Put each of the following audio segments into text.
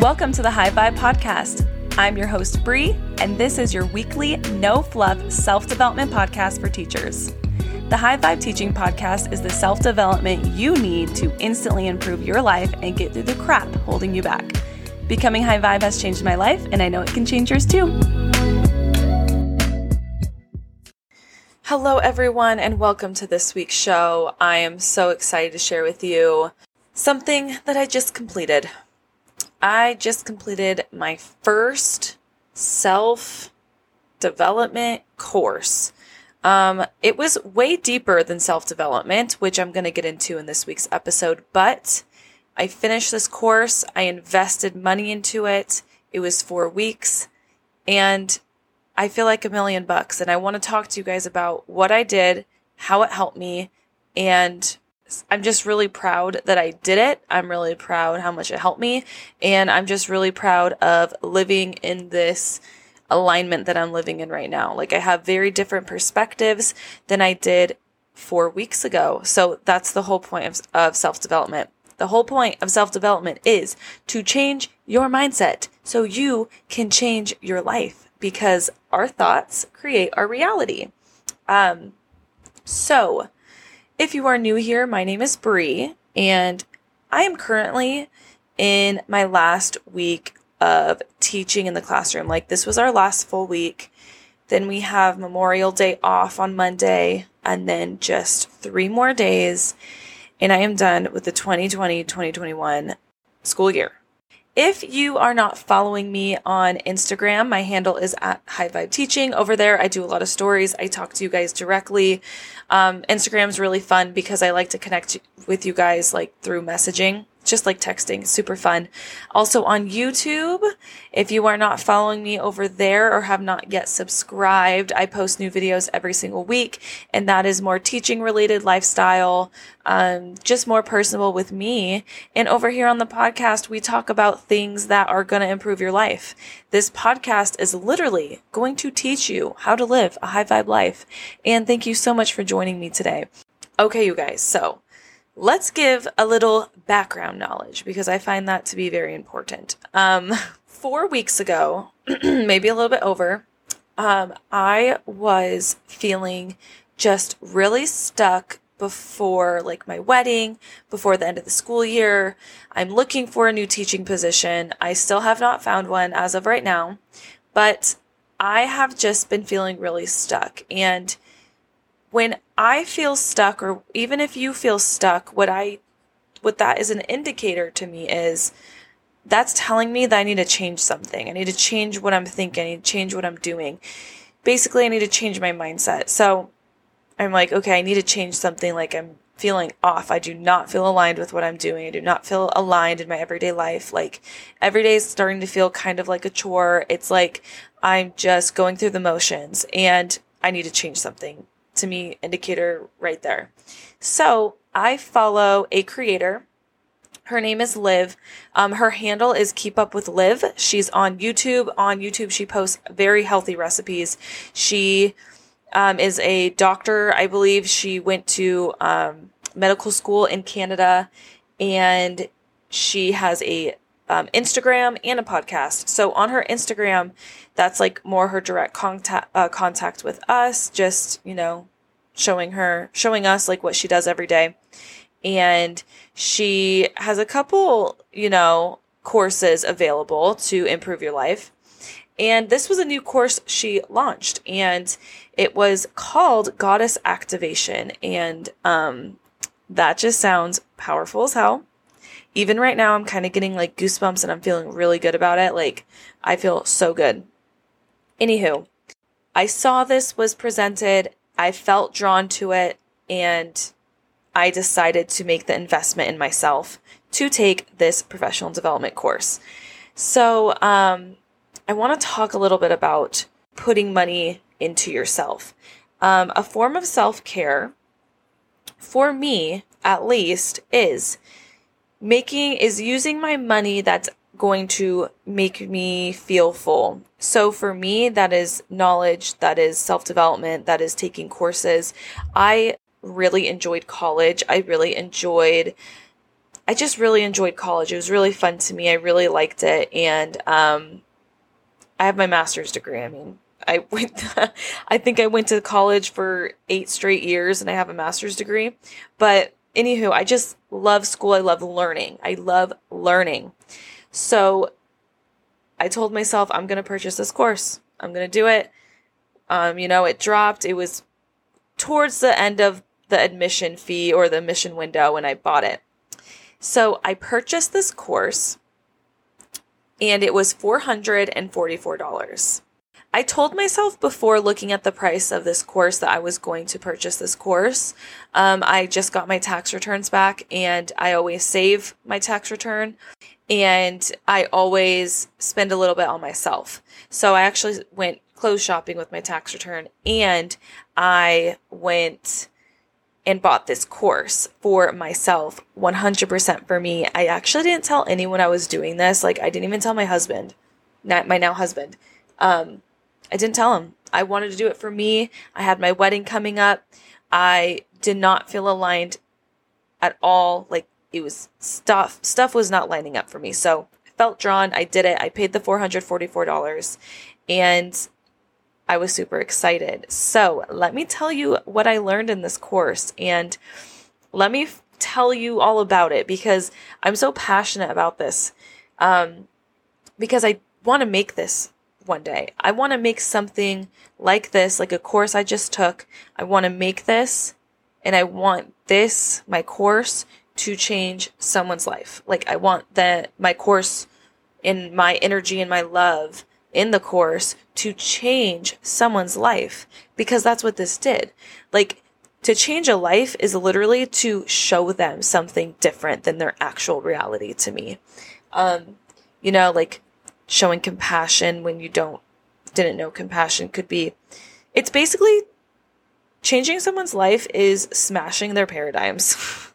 Welcome to the High Vibe Podcast. I'm your host, Bree, and this is your weekly, no fluff self development podcast for teachers. The High Vibe Teaching Podcast is the self development you need to instantly improve your life and get through the crap holding you back. Becoming High Vibe has changed my life, and I know it can change yours too. Hello, everyone, and welcome to this week's show. I am so excited to share with you something that I just completed. I just completed my first self development course. Um, it was way deeper than self development, which I'm going to get into in this week's episode, but I finished this course. I invested money into it. It was four weeks and I feel like a million bucks. And I want to talk to you guys about what I did, how it helped me, and I'm just really proud that I did it. I'm really proud how much it helped me. And I'm just really proud of living in this alignment that I'm living in right now. Like I have very different perspectives than I did four weeks ago. So that's the whole point of, of self development. The whole point of self development is to change your mindset so you can change your life because our thoughts create our reality. Um, so, if you are new here, my name is Bree, and I am currently in my last week of teaching in the classroom. Like, this was our last full week. Then we have Memorial Day off on Monday, and then just three more days, and I am done with the 2020 2021 school year. If you are not following me on Instagram, my handle is at High Vibe Teaching. Over there, I do a lot of stories. I talk to you guys directly. Um, Instagram is really fun because I like to connect with you guys like through messaging just like texting, super fun. Also on YouTube, if you are not following me over there or have not yet subscribed, I post new videos every single week, and that is more teaching related lifestyle, um, just more personable with me. And over here on the podcast, we talk about things that are going to improve your life. This podcast is literally going to teach you how to live a high vibe life. And thank you so much for joining me today. Okay, you guys. So let's give a little background knowledge because I find that to be very important. Um, four weeks ago, maybe a little bit over, um, I was feeling just really stuck before like my wedding, before the end of the school year. I'm looking for a new teaching position. I still have not found one as of right now, but I have just been feeling really stuck and when I feel stuck, or even if you feel stuck, what I, what that is an indicator to me is that's telling me that I need to change something. I need to change what I'm thinking. I need to change what I'm doing. Basically, I need to change my mindset. So I'm like, okay, I need to change something. Like I'm feeling off. I do not feel aligned with what I'm doing. I do not feel aligned in my everyday life. Like every day is starting to feel kind of like a chore. It's like I'm just going through the motions and I need to change something to me indicator right there. So I follow a creator. Her name is Liv. Um, her handle is Keep Up with Liv. She's on YouTube. On YouTube, she posts very healthy recipes. She um, is a doctor. I believe she went to um, medical school in Canada, and she has a um, Instagram and a podcast. So on her Instagram, that's like more her direct contact uh, contact with us. Just you know, showing her, showing us like what she does every day. And she has a couple, you know, courses available to improve your life. And this was a new course she launched, and it was called Goddess Activation. And um, that just sounds powerful as hell. Even right now, I'm kind of getting like goosebumps and I'm feeling really good about it. Like, I feel so good. Anywho, I saw this was presented I felt drawn to it and I decided to make the investment in myself to take this professional development course. So, um, I want to talk a little bit about putting money into yourself. Um, a form of self care, for me at least, is making, is using my money that's going to make me feel full. So for me, that is knowledge, that is self development, that is taking courses. I really enjoyed college. I really enjoyed I just really enjoyed college. It was really fun to me. I really liked it. And um, I have my master's degree. I mean, I went, I think I went to college for eight straight years and I have a master's degree. But anywho, I just love school. I love learning. I love learning. So I told myself, I'm going to purchase this course. I'm going to do it. Um, you know, it dropped. It was towards the end of the admission fee or the admission window when I bought it. So I purchased this course and it was $444. I told myself before looking at the price of this course that I was going to purchase this course. Um, I just got my tax returns back and I always save my tax return and I always spend a little bit on myself. So I actually went clothes shopping with my tax return and I went and bought this course for myself 100% for me. I actually didn't tell anyone I was doing this. Like I didn't even tell my husband, not my now husband. Um, I didn't tell him. I wanted to do it for me. I had my wedding coming up. I did not feel aligned at all. Like it was stuff, stuff was not lining up for me. So I felt drawn. I did it. I paid the $444 and I was super excited. So let me tell you what I learned in this course and let me f- tell you all about it because I'm so passionate about this. Um, because I want to make this one day. I want to make something like this, like a course I just took. I want to make this and I want this, my course, to change someone's life. Like I want that my course and my energy and my love in the course to change someone's life because that's what this did. Like to change a life is literally to show them something different than their actual reality to me. Um, you know, like showing compassion when you don't didn't know compassion could be. It's basically changing someone's life is smashing their paradigms.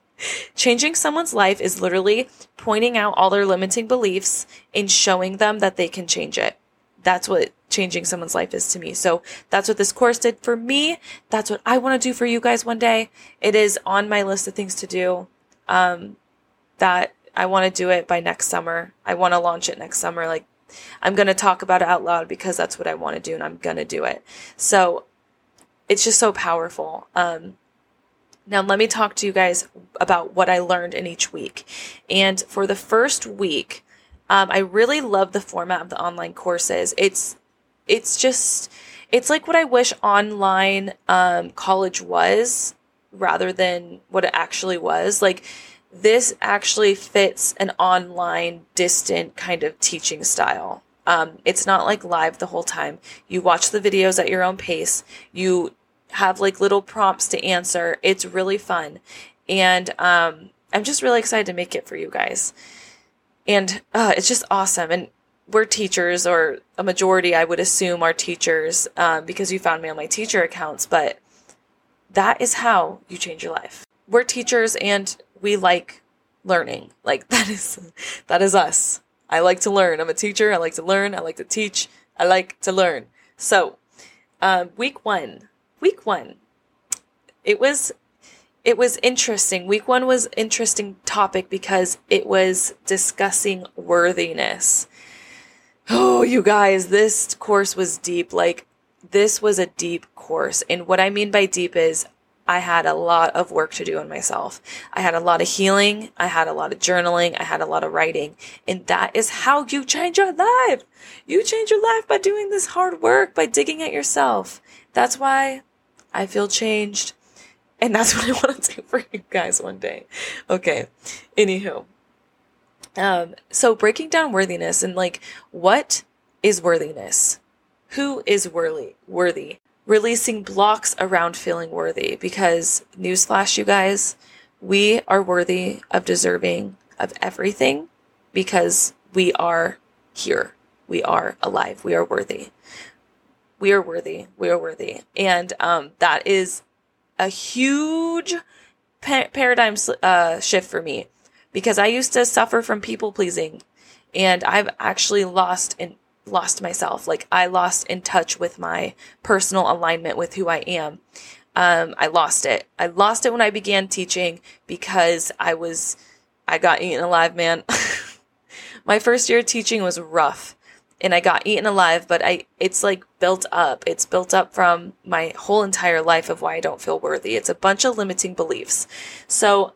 Changing someone's life is literally pointing out all their limiting beliefs and showing them that they can change it. That's what changing someone's life is to me. So that's what this course did for me. That's what i want to do for you guys one day. It is on my list of things to do um, that i want to do it by next summer. I want to launch it next summer like I'm going to talk about it out loud because that's what I want to do and I'm going to do it. So it's just so powerful. Um, now, let me talk to you guys about what I learned in each week. And for the first week, um, I really love the format of the online courses. It's, it's just, it's like what I wish online um, college was rather than what it actually was. Like, this actually fits an online distant kind of teaching style. Um, it's not like live the whole time. You watch the videos at your own pace. You have like little prompts to answer. It's really fun. And um, I'm just really excited to make it for you guys. And uh, it's just awesome. And we're teachers, or a majority, I would assume, are teachers um, because you found me on my teacher accounts. But that is how you change your life. We're teachers and we like learning. Like that is that is us. I like to learn. I'm a teacher. I like to learn. I like to teach. I like to learn. So, uh, week one, week one, it was it was interesting. Week one was interesting topic because it was discussing worthiness. Oh, you guys, this course was deep. Like this was a deep course, and what I mean by deep is I had a lot of work to do on myself. I had a lot of healing. I had a lot of journaling. I had a lot of writing. And that is how you change your life. You change your life by doing this hard work, by digging at yourself. That's why I feel changed. And that's what I want to do for you guys one day. Okay. Anywho. Um, so breaking down worthiness and like, what is worthiness? Who is worthy? Worthy releasing blocks around feeling worthy because newsflash you guys we are worthy of deserving of everything because we are here. We are alive. We are worthy. We are worthy. We are worthy. And um, that is a huge pa- paradigm uh, shift for me because i used to suffer from people pleasing and i've actually lost an lost myself. Like I lost in touch with my personal alignment with who I am. Um, I lost it. I lost it when I began teaching because I was I got eaten alive, man. my first year of teaching was rough and I got eaten alive, but I it's like built up. It's built up from my whole entire life of why I don't feel worthy. It's a bunch of limiting beliefs. So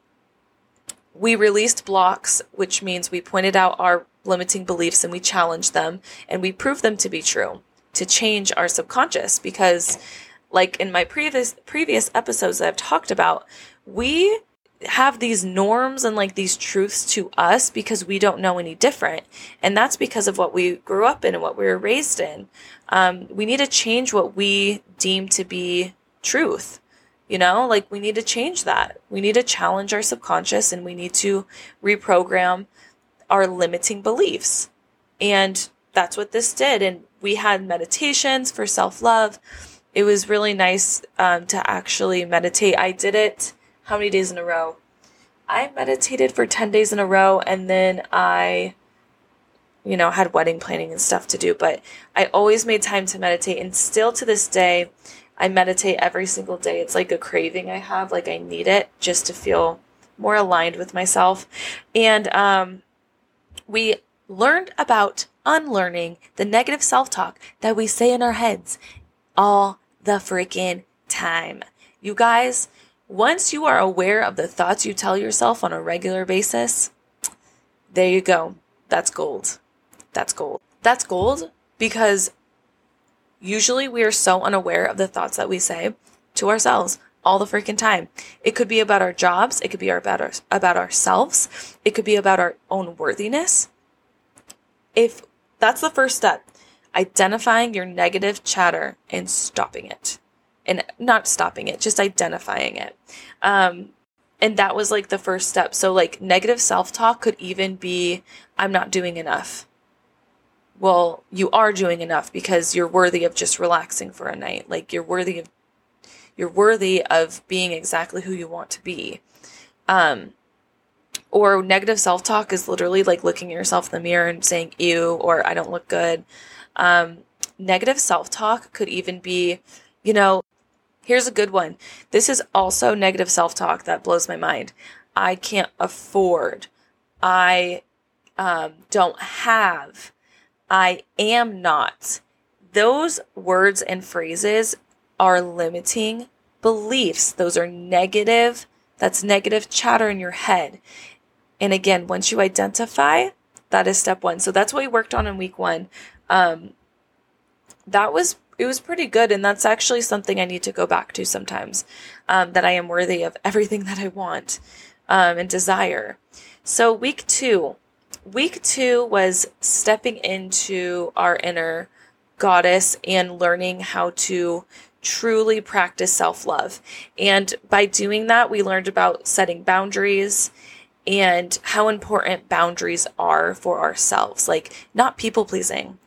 we released blocks, which means we pointed out our limiting beliefs and we challenge them and we prove them to be true to change our subconscious because like in my previous previous episodes that I've talked about, we have these norms and like these truths to us because we don't know any different. And that's because of what we grew up in and what we were raised in. Um, we need to change what we deem to be truth. You know, like we need to change that. We need to challenge our subconscious and we need to reprogram our limiting beliefs. And that's what this did. And we had meditations for self love. It was really nice um, to actually meditate. I did it how many days in a row? I meditated for 10 days in a row and then I, you know, had wedding planning and stuff to do. But I always made time to meditate. And still to this day, I meditate every single day. It's like a craving I have. Like I need it just to feel more aligned with myself. And um, we learned about unlearning the negative self talk that we say in our heads all the freaking time. You guys, once you are aware of the thoughts you tell yourself on a regular basis, there you go. That's gold. That's gold. That's gold because usually we are so unaware of the thoughts that we say to ourselves all the freaking time. It could be about our jobs, it could be about our, about ourselves, it could be about our own worthiness. If that's the first step, identifying your negative chatter and stopping it and not stopping it, just identifying it. Um, and that was like the first step. So, like, negative self talk could even be, I'm not doing enough. Well, you are doing enough because you're worthy of just relaxing for a night. Like, you're worthy of, you're worthy of being exactly who you want to be. Um, or negative self talk is literally like looking at yourself in the mirror and saying, ew, or I don't look good. Um, negative self talk could even be, you know, Here's a good one. This is also negative self talk that blows my mind. I can't afford. I um, don't have. I am not. Those words and phrases are limiting beliefs. Those are negative. That's negative chatter in your head. And again, once you identify, that is step one. So that's what we worked on in week one. Um, that was it was pretty good. And that's actually something I need to go back to sometimes um, that I am worthy of everything that I want um, and desire. So, week two, week two was stepping into our inner goddess and learning how to truly practice self love. And by doing that, we learned about setting boundaries and how important boundaries are for ourselves, like not people pleasing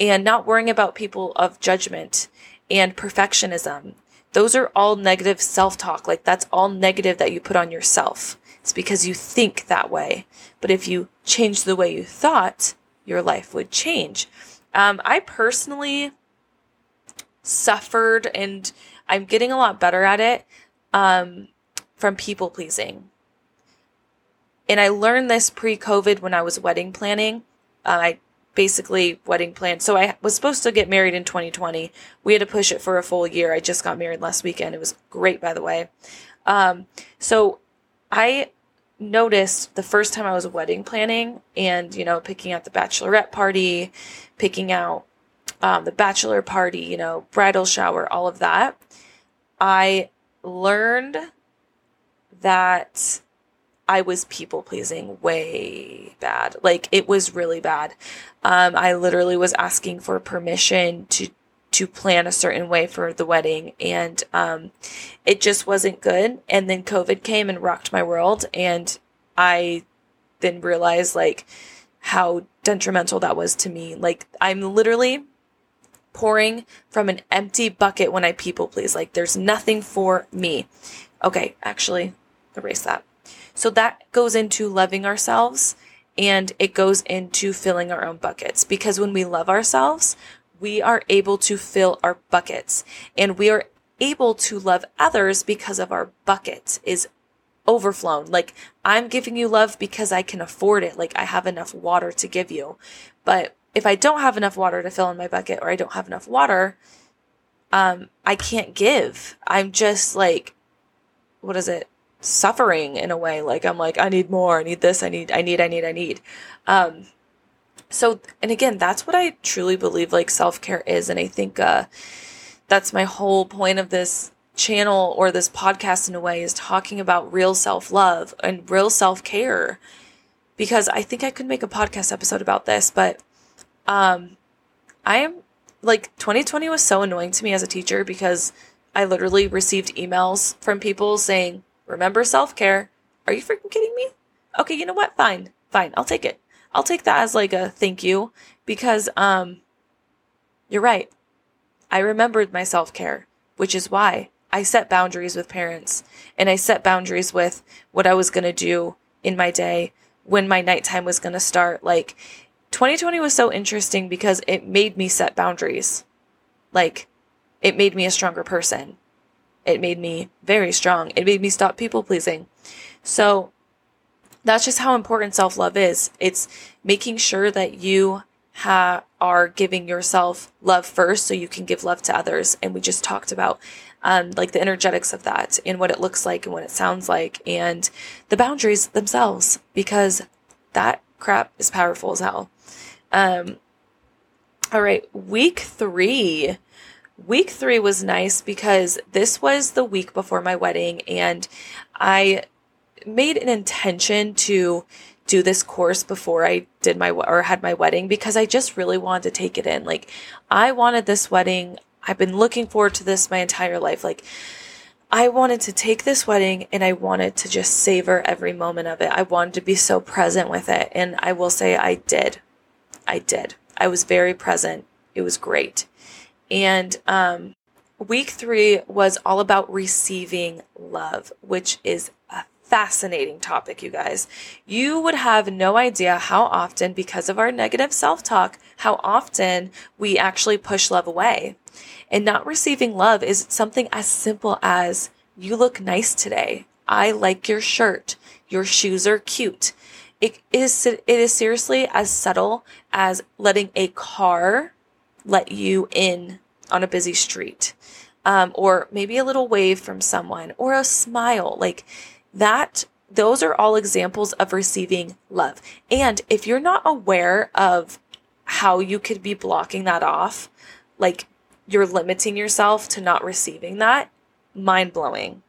and not worrying about people of judgment and perfectionism. Those are all negative self talk. Like that's all negative that you put on yourself. It's because you think that way. But if you change the way you thought, your life would change. Um, I personally suffered and I'm getting a lot better at it um, from people pleasing. And I learned this pre COVID when I was wedding planning. Uh, I basically wedding planned. So I was supposed to get married in 2020. We had to push it for a full year. I just got married last weekend. It was great, by the way. Um, so I noticed the first time I was wedding planning and, you know, picking out the bachelorette party, picking out um, the bachelor party, you know, bridal shower, all of that. I learned that I was people pleasing way bad. Like it was really bad. Um, I literally was asking for permission to to plan a certain way for the wedding, and um, it just wasn't good. And then COVID came and rocked my world, and I then realized like how detrimental that was to me. Like I'm literally pouring from an empty bucket when I people please. Like there's nothing for me. Okay, actually, erase that. So that goes into loving ourselves and it goes into filling our own buckets because when we love ourselves, we are able to fill our buckets and we are able to love others because of our bucket is overflown. Like I'm giving you love because I can afford it. Like I have enough water to give you. But if I don't have enough water to fill in my bucket or I don't have enough water, um, I can't give. I'm just like, what is it? Suffering in a way. Like I'm like, I need more. I need this. I need, I need, I need, I need. Um, so, and again, that's what I truly believe like self care is. And I think, uh, that's my whole point of this channel or this podcast in a way is talking about real self love and real self care. Because I think I could make a podcast episode about this, but um, I am like 2020 was so annoying to me as a teacher because I literally received emails from people saying, Remember self care. Are you freaking kidding me? Okay, you know what? Fine. Fine. I'll take it. I'll take that as like a thank you because um you're right. I remembered my self care, which is why I set boundaries with parents and I set boundaries with what I was going to do in my day, when my nighttime was going to start. Like 2020 was so interesting because it made me set boundaries. Like it made me a stronger person. It made me very strong. It made me stop people pleasing. So that's just how important self love is. It's making sure that you ha- are giving yourself love first so you can give love to others. And we just talked about um, like the energetics of that and what it looks like and what it sounds like and the boundaries themselves because that crap is powerful as hell. Um, all right, week three. Week three was nice because this was the week before my wedding, and I made an intention to do this course before I did my or had my wedding because I just really wanted to take it in. Like I wanted this wedding. I've been looking forward to this my entire life. Like I wanted to take this wedding and I wanted to just savor every moment of it. I wanted to be so present with it. And I will say I did. I did. I was very present. It was great. And um, week three was all about receiving love, which is a fascinating topic, you guys. You would have no idea how often, because of our negative self talk, how often we actually push love away. And not receiving love is something as simple as, you look nice today. I like your shirt. Your shoes are cute. It is, it is seriously as subtle as letting a car let you in on a busy street. Um, or maybe a little wave from someone or a smile. Like that those are all examples of receiving love. And if you're not aware of how you could be blocking that off, like you're limiting yourself to not receiving that, mind blowing.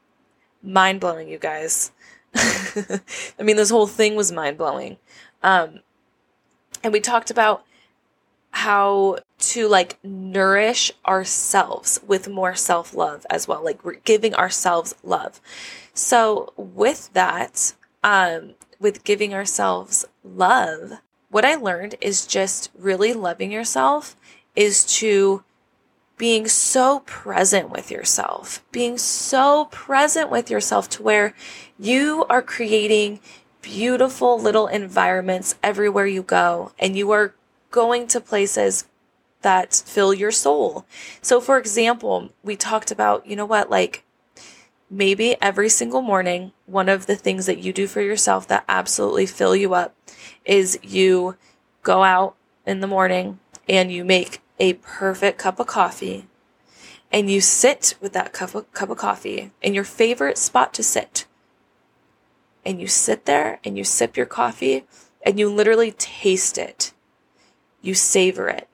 Mind blowing, you guys. I mean, this whole thing was mind blowing. Um, and we talked about how to like nourish ourselves with more self love as well, like we're giving ourselves love. So, with that, um, with giving ourselves love, what I learned is just really loving yourself is to being so present with yourself, being so present with yourself to where you are creating beautiful little environments everywhere you go and you are going to places that fill your soul. So, for example, we talked about, you know what, like maybe every single morning, one of the things that you do for yourself that absolutely fill you up is you go out in the morning and you make a perfect cup of coffee and you sit with that cup of, cup of coffee in your favorite spot to sit. And you sit there and you sip your coffee and you literally taste it. You savor it.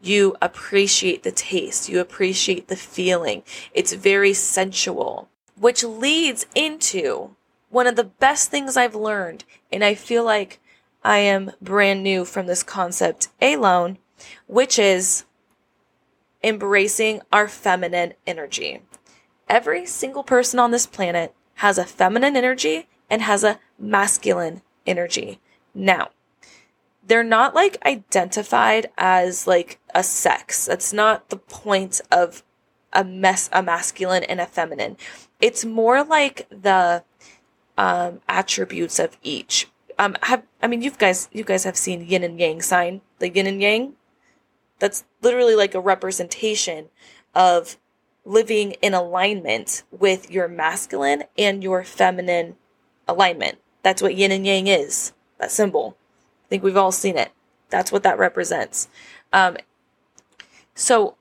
You appreciate the taste. You appreciate the feeling. It's very sensual which leads into one of the best things I've learned. And I feel like I am brand new from this concept alone, which is embracing our feminine energy. Every single person on this planet has a feminine energy and has a masculine energy. Now, they're not like identified as like a sex. That's not the point of a mess a masculine and a feminine. It's more like the um, attributes of each. Um, have I mean you guys you guys have seen yin and yang sign the yin and yang. That's literally like a representation of living in alignment with your masculine and your feminine alignment. That's what yin and yang is, that symbol. I think we've all seen it. That's what that represents. Um, so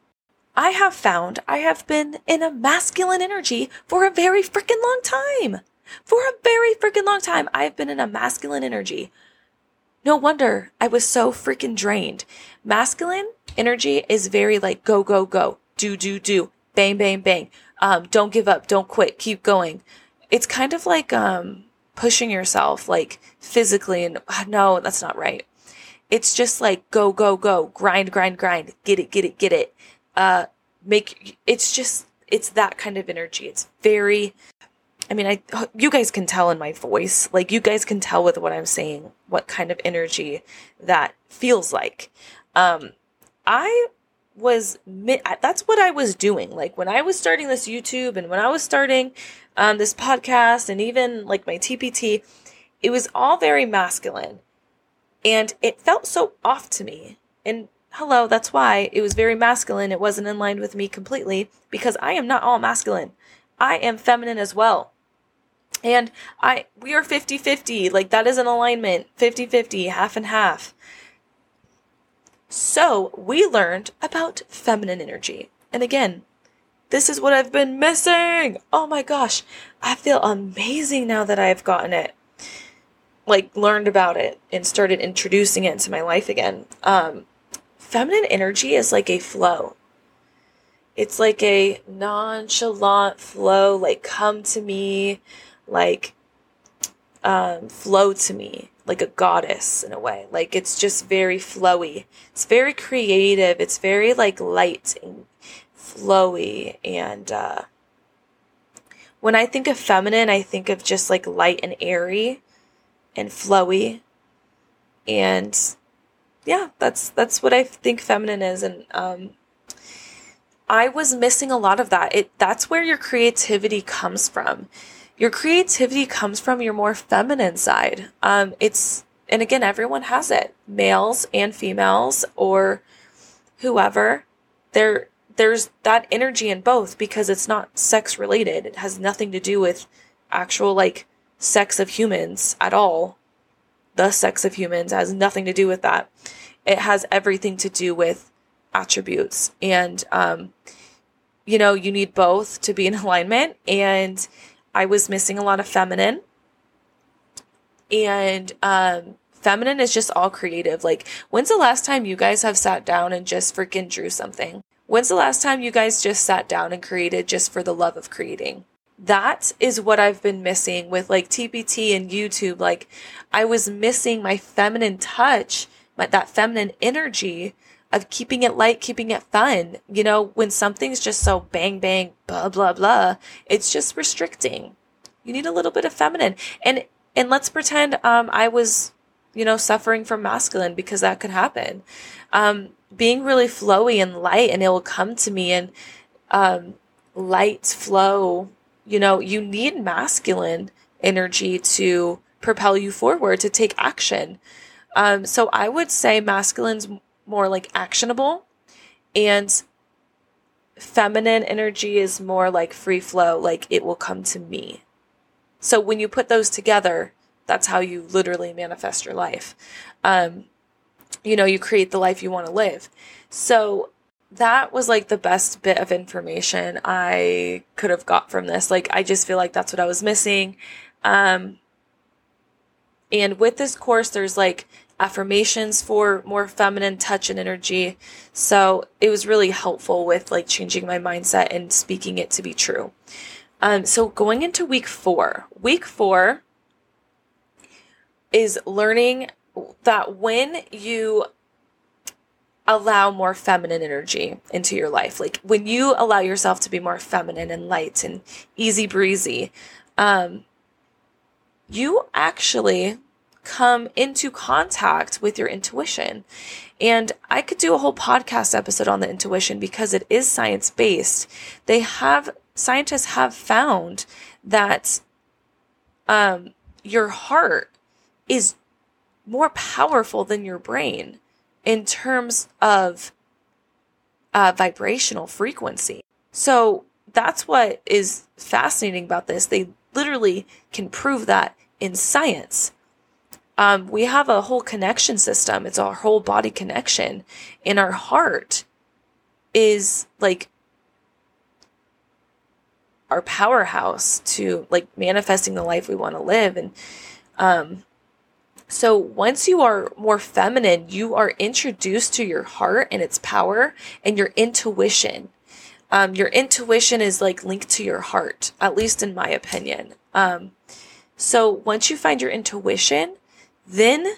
I have found I have been in a masculine energy for a very freaking long time. For a very freaking long time, I've been in a masculine energy. No wonder I was so freaking drained. Masculine energy is very like go, go, go, do, do, do, bang, bang, bang. Um, don't give up, don't quit, keep going. It's kind of like um, pushing yourself, like physically, and no, that's not right. It's just like go, go, go, grind, grind, grind, get it, get it, get it. Uh, make it's just it's that kind of energy. It's very I mean, I you guys can tell in my voice, like you guys can tell with what I'm saying, what kind of energy that feels like. Um, I was that's what I was doing. Like when I was starting this YouTube and when I was starting um, this podcast and even like my TPT, it was all very masculine, and it felt so off to me. And hello, that's why it was very masculine. It wasn't in line with me completely because I am not all masculine. I am feminine as well. And I we are 50-50. Like that is an alignment. 50-50, half and half. So, we learned about feminine energy. And again, this is what I've been missing. Oh my gosh. I feel amazing now that I've gotten it. Like learned about it and started introducing it into my life again. Um feminine energy is like a flow. It's like a nonchalant flow, like come to me, like um, flow to me like a goddess in a way. Like it's just very flowy. It's very creative. It's very like light and flowy. And uh, when I think of feminine, I think of just like light and airy and flowy. And yeah, that's that's what I think feminine is. And um, I was missing a lot of that. It that's where your creativity comes from your creativity comes from your more feminine side. Um, it's, and again, everyone has it, males and females or whoever. There, there's that energy in both because it's not sex related. It has nothing to do with actual like sex of humans at all. The sex of humans has nothing to do with that. It has everything to do with attributes. And, um, you know, you need both to be in alignment. And I was missing a lot of feminine. And um, feminine is just all creative. Like, when's the last time you guys have sat down and just freaking drew something? When's the last time you guys just sat down and created just for the love of creating? That is what I've been missing with like TPT and YouTube. Like, I was missing my feminine touch, my, that feminine energy of keeping it light, keeping it fun. You know, when something's just so bang, bang, blah, blah, blah, it's just restricting. You need a little bit of feminine. And, and let's pretend, um, I was, you know, suffering from masculine because that could happen. Um, being really flowy and light and it will come to me and, um, light flow, you know, you need masculine energy to propel you forward to take action. Um, so I would say masculine's more like actionable and feminine energy is more like free flow, like it will come to me. So when you put those together, that's how you literally manifest your life. Um, you know, you create the life you want to live. So that was like the best bit of information I could have got from this. Like, I just feel like that's what I was missing. Um, and with this course, there's like affirmations for more feminine touch and energy. So it was really helpful with like changing my mindset and speaking it to be true. Um, so going into week four, week four is learning that when you allow more feminine energy into your life, like when you allow yourself to be more feminine and light and easy breezy, um, you actually come into contact with your intuition. And I could do a whole podcast episode on the intuition because it is science based. They have, scientists have found that um, your heart is more powerful than your brain in terms of uh, vibrational frequency. So that's what is fascinating about this. They literally can prove that in science. Um, we have a whole connection system. It's our whole body connection. And our heart is like our powerhouse to like manifesting the life we want to live. And um, so once you are more feminine, you are introduced to your heart and its power and your intuition. Um, your intuition is like linked to your heart, at least in my opinion. Um, so once you find your intuition, then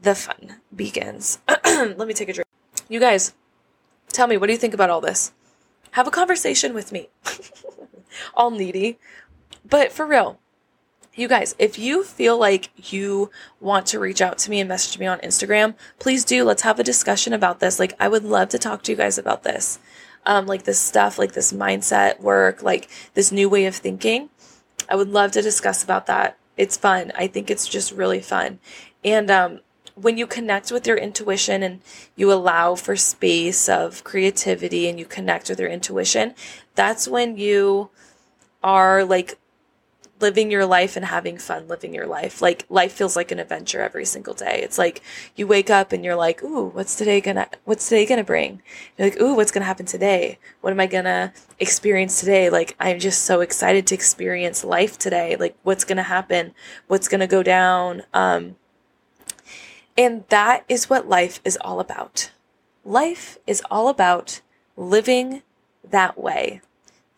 the fun begins. Let me take a drink. You guys, tell me, what do you think about all this? Have a conversation with me. all needy. But for real, you guys, if you feel like you want to reach out to me and message me on Instagram, please do. Let's have a discussion about this. Like, I would love to talk to you guys about this. Um, like this stuff, like this mindset work, like this new way of thinking. I would love to discuss about that. It's fun. I think it's just really fun. And um, when you connect with your intuition and you allow for space of creativity and you connect with your intuition, that's when you are like living your life and having fun living your life. Like life feels like an adventure every single day. It's like you wake up and you're like, "Ooh, what's today gonna what's today gonna bring?" You're like, "Ooh, what's gonna happen today? What am I gonna experience today?" Like I'm just so excited to experience life today. Like what's gonna happen? What's gonna go down? Um and that is what life is all about. Life is all about living that way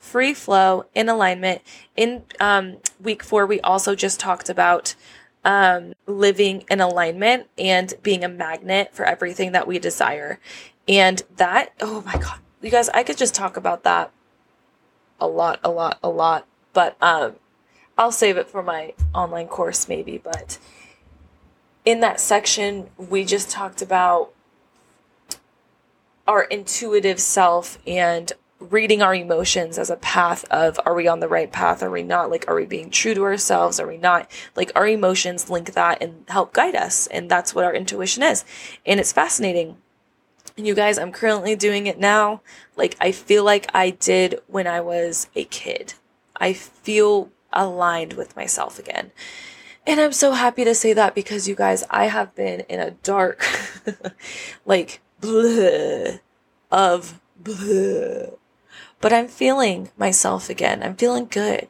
free flow in alignment. In um, week four, we also just talked about um, living in alignment and being a magnet for everything that we desire. And that, oh my God, you guys, I could just talk about that a lot, a lot, a lot. But um, I'll save it for my online course maybe. But in that section, we just talked about our intuitive self and reading our emotions as a path of are we on the right path? Are we not? Like are we being true to ourselves? Are we not? Like our emotions link that and help guide us and that's what our intuition is. And it's fascinating. And you guys i'm currently doing it now. Like i feel like i did when i was a kid. I feel aligned with myself again. And i'm so happy to say that because you guys i have been in a dark like bleh of bleh but I'm feeling myself again. I'm feeling good.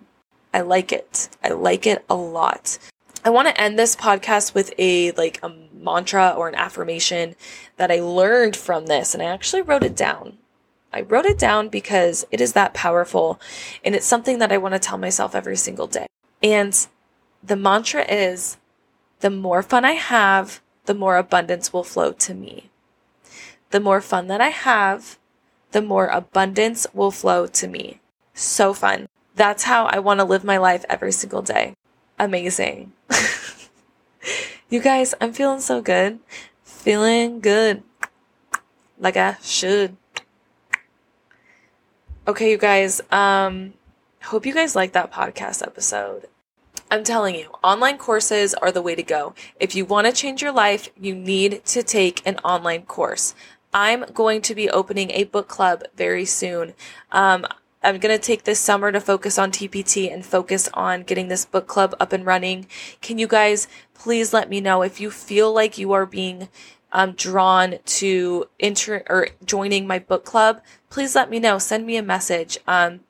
I like it. I like it a lot. I want to end this podcast with a like a mantra or an affirmation that I learned from this and I actually wrote it down. I wrote it down because it is that powerful and it's something that I want to tell myself every single day. And the mantra is the more fun I have, the more abundance will flow to me. The more fun that I have, the more abundance will flow to me. So fun. That's how I want to live my life every single day. Amazing. you guys, I'm feeling so good. Feeling good. Like I should. Okay, you guys, um hope you guys like that podcast episode. I'm telling you, online courses are the way to go. If you want to change your life, you need to take an online course. I'm going to be opening a book club very soon. Um, I'm going to take this summer to focus on TPT and focus on getting this book club up and running. Can you guys please let me know if you feel like you are being um, drawn to enter or joining my book club? Please let me know. Send me a message. Um,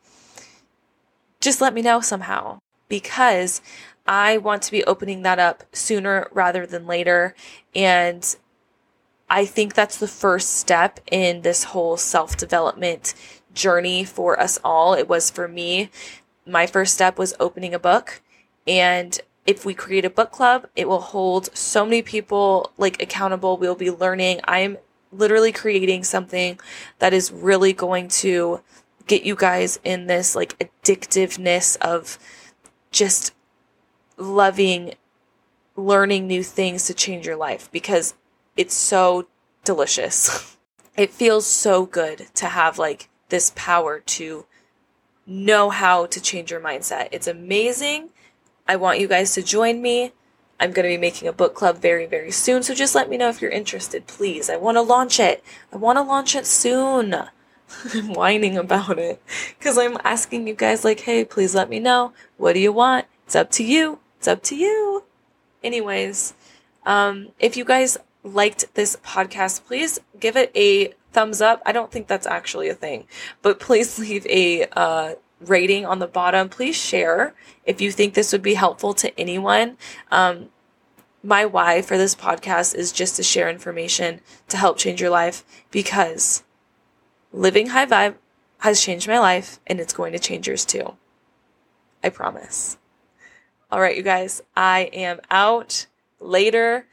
just let me know somehow because I want to be opening that up sooner rather than later. And I think that's the first step in this whole self development journey for us all. It was for me. My first step was opening a book. And if we create a book club, it will hold so many people like accountable. We'll be learning. I'm literally creating something that is really going to get you guys in this like addictiveness of just loving learning new things to change your life because it's so delicious. it feels so good to have like this power to know how to change your mindset. It's amazing. I want you guys to join me. I'm going to be making a book club very, very soon. So just let me know if you're interested, please. I want to launch it. I want to launch it soon. I'm whining about it because I'm asking you guys, like, hey, please let me know. What do you want? It's up to you. It's up to you. Anyways, um, if you guys liked this podcast, please give it a thumbs up. I don't think that's actually a thing, but please leave a uh, rating on the bottom. Please share if you think this would be helpful to anyone. Um, my why for this podcast is just to share information to help change your life because living high vibe has changed my life and it's going to change yours too. I promise. All right, you guys, I am out later.